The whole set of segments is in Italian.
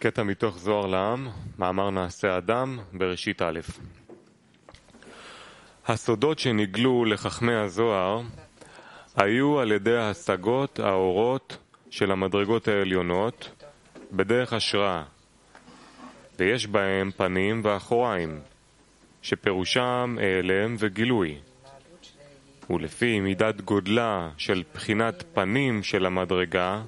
קטע מתוך זוהר לעם, מאמר נעשה אדם, בראשית א'. הסודות שנגלו לחכמי הזוהר היו על ידי ההשגות האורות של המדרגות העליונות בדרך השראה, ויש בהם פנים ואחוריים, שפירושם העלם וגילוי. ולפי מידת גודלה של בחינת פנים של המדרגה,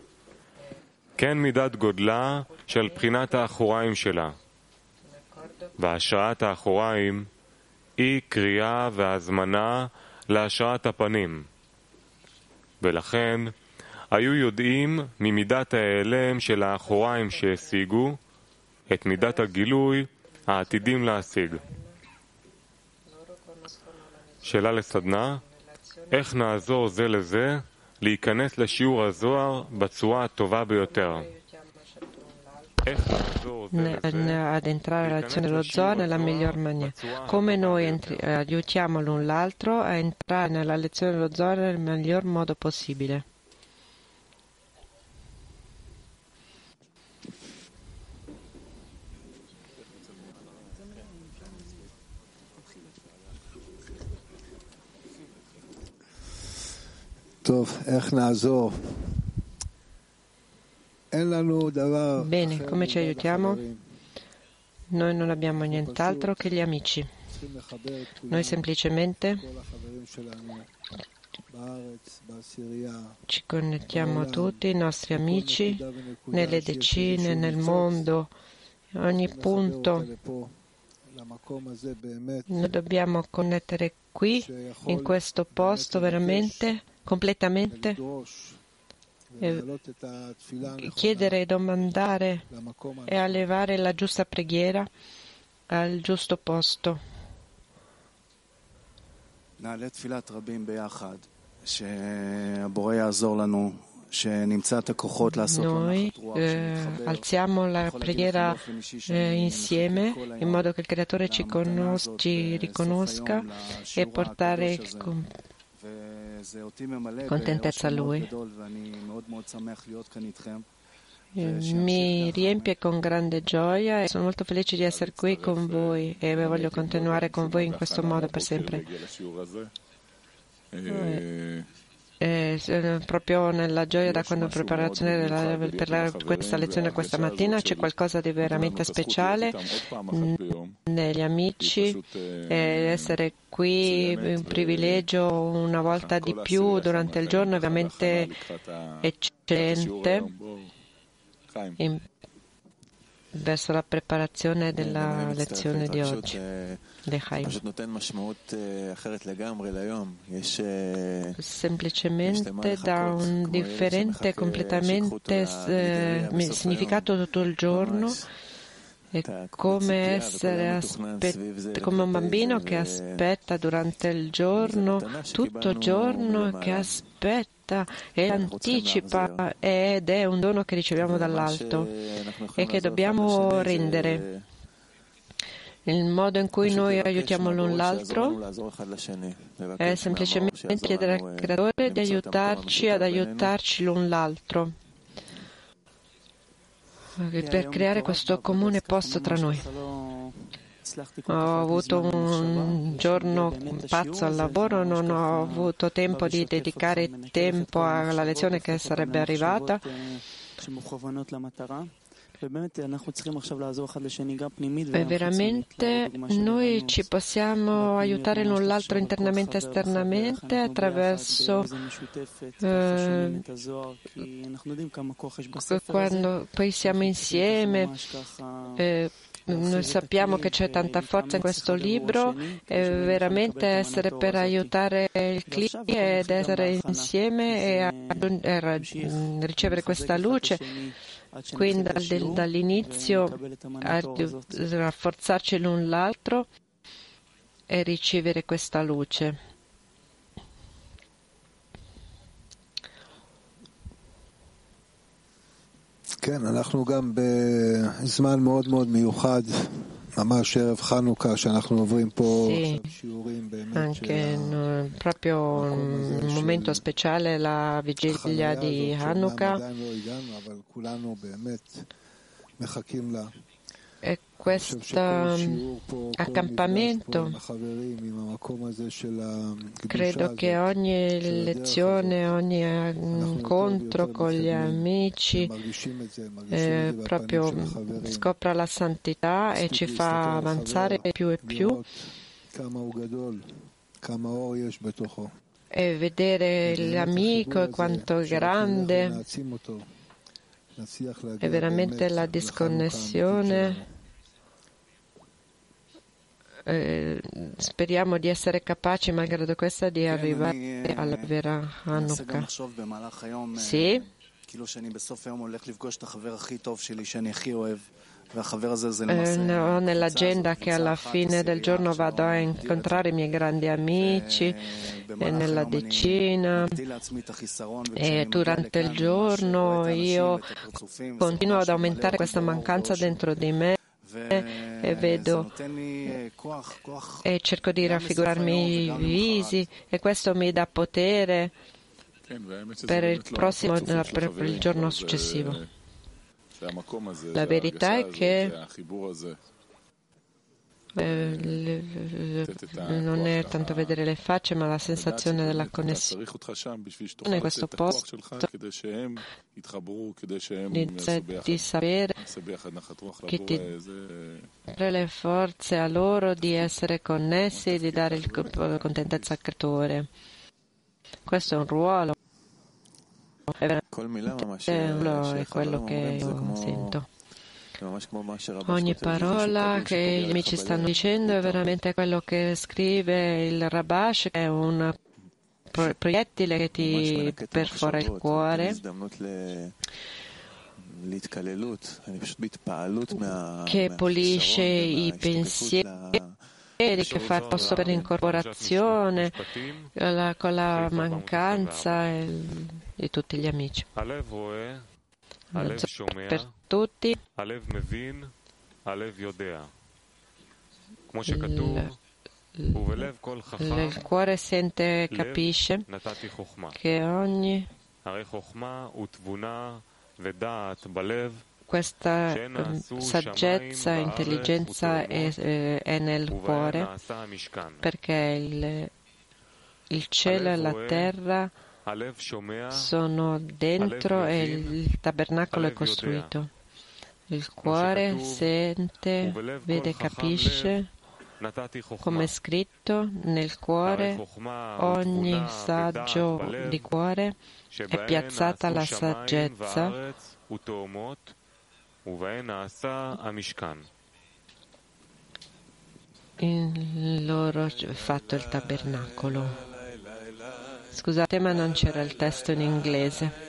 כן מידת גודלה של בחינת האחוריים שלה. והשראת האחוריים היא קריאה והזמנה להשראת הפנים. ולכן היו יודעים ממידת ההיעלם של האחוריים שהשיגו את מידת הגילוי העתידים להשיג. שאלה לסדנה, איך נעזור זה לזה להיכנס לשיעור הזוהר בצורה הטובה ביותר? ad entrare alla lezione dello Zohar nella miglior maniera. Come noi entri- aiutiamo l'un l'altro a entrare nella lezione dello Zohar nel miglior modo possibile. Bene, come ci aiutiamo? Noi non abbiamo nient'altro che gli amici. Noi semplicemente ci connettiamo tutti, i nostri amici, nelle decine, nel mondo, in ogni punto. Noi dobbiamo connettere qui, in questo posto, veramente, completamente. Chiedere e domandare e allevare la giusta preghiera al giusto posto. Noi eh, alziamo la preghiera eh, insieme in modo che il Creatore ci, conos- ci riconosca e portare con contentezza a Lui. Mi riempie con grande gioia e sono molto felice di essere qui con voi e voglio continuare con voi in questo modo per sempre. Eh, proprio nella gioia da quando preparazione della, per la, questa lezione questa mattina c'è qualcosa di veramente speciale? negli amici? e essere qui è un privilegio una volta di più durante il giorno è veramente eccellente verso la preparazione della lezione di oggi. Semplicemente dà un differente, completamente eh, significato tutto il giorno. È come essere aspet- come un bambino che aspetta durante il giorno, tutto il giorno che aspetta e anticipa ed è un dono che riceviamo dall'alto e che dobbiamo rendere. Il modo in cui noi aiutiamo l'un l'altro è semplicemente chiedere al Creatore di aiutarci ad aiutarci l'un l'altro per creare questo comune posto tra noi. Ho avuto un giorno pazzo al lavoro, non ho avuto tempo di dedicare tempo alla lezione che sarebbe arrivata. E veramente noi ci possiamo aiutare l'un l'altro internamente e esternamente attraverso eh, quando poi siamo insieme. Eh, noi sappiamo che c'è tanta forza in questo libro e veramente essere per aiutare il clima ed essere insieme e a, a ricevere questa luce quindi dall'inizio a rafforzarci l'un l'altro e ricevere questa luce. כן, אנחנו גם בזמן מאוד מאוד מיוחד, sì, anche proprio un momento speciale, la vigilia di Hanukkah questo accampamento, credo che ogni lezione, ogni incontro con gli amici eh, proprio scopra la santità e ci fa avanzare più e più. E vedere l'amico quanto grande. È veramente la disconnessione. Eh, speriamo di essere capaci, malgrado questa, di arrivare alla vera Hanukkah. Sì? Eh, ho nell'agenda che alla fine del giorno vado a incontrare i miei grandi amici e nella decina e durante il giorno io continuo ad aumentare questa mancanza dentro di me e vedo. e cerco di raffigurarmi i visi e questo mi dà potere per il prossimo per il giorno successivo. La verità è che eh, non è tanto vedere le facce, ma la sensazione della connessione in questo posto. di sapere che ti dare le forze a loro di essere connessi e di dare il contentezza al creatore. Questo è un ruolo. È veramente è quello che io sento. Ogni parola che gli amici stanno dicendo è veramente quello che scrive il Rabash, che è un proiettile che ti perfora il cuore. che pulisce i pensieri che fa posto per l'incorporazione con la mancanza di tutti gli amici. Per tutti. Il, il cuore sente e capisce che ogni questa saggezza e intelligenza è, è, nel cuore perché il, il cielo e la terra sono dentro e il tabernacolo è costruito. Il cuore sente, vede, capisce, come è scritto nel cuore, ogni saggio di cuore è piazzata la saggezza in loro fatto il tabernacolo. Scusate, ma non c'era il testo in inglese.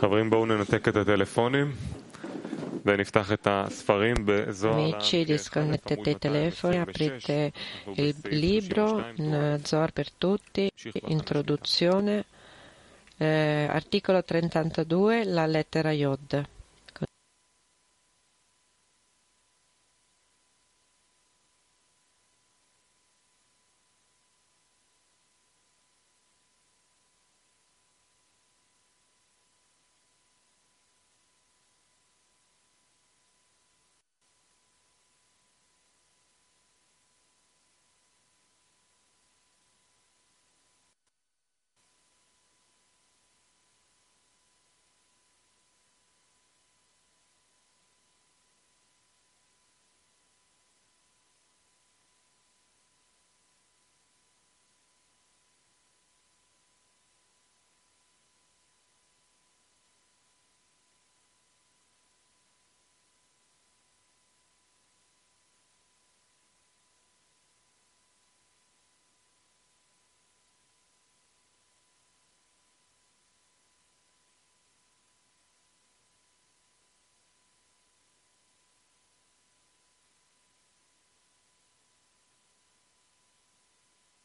חברים, בואו ננתק את הטלפונים. Amici, disconnettete i telefoni, aprite il libro Zohar per tutti, introduzione, eh, articolo 32, la lettera Yod.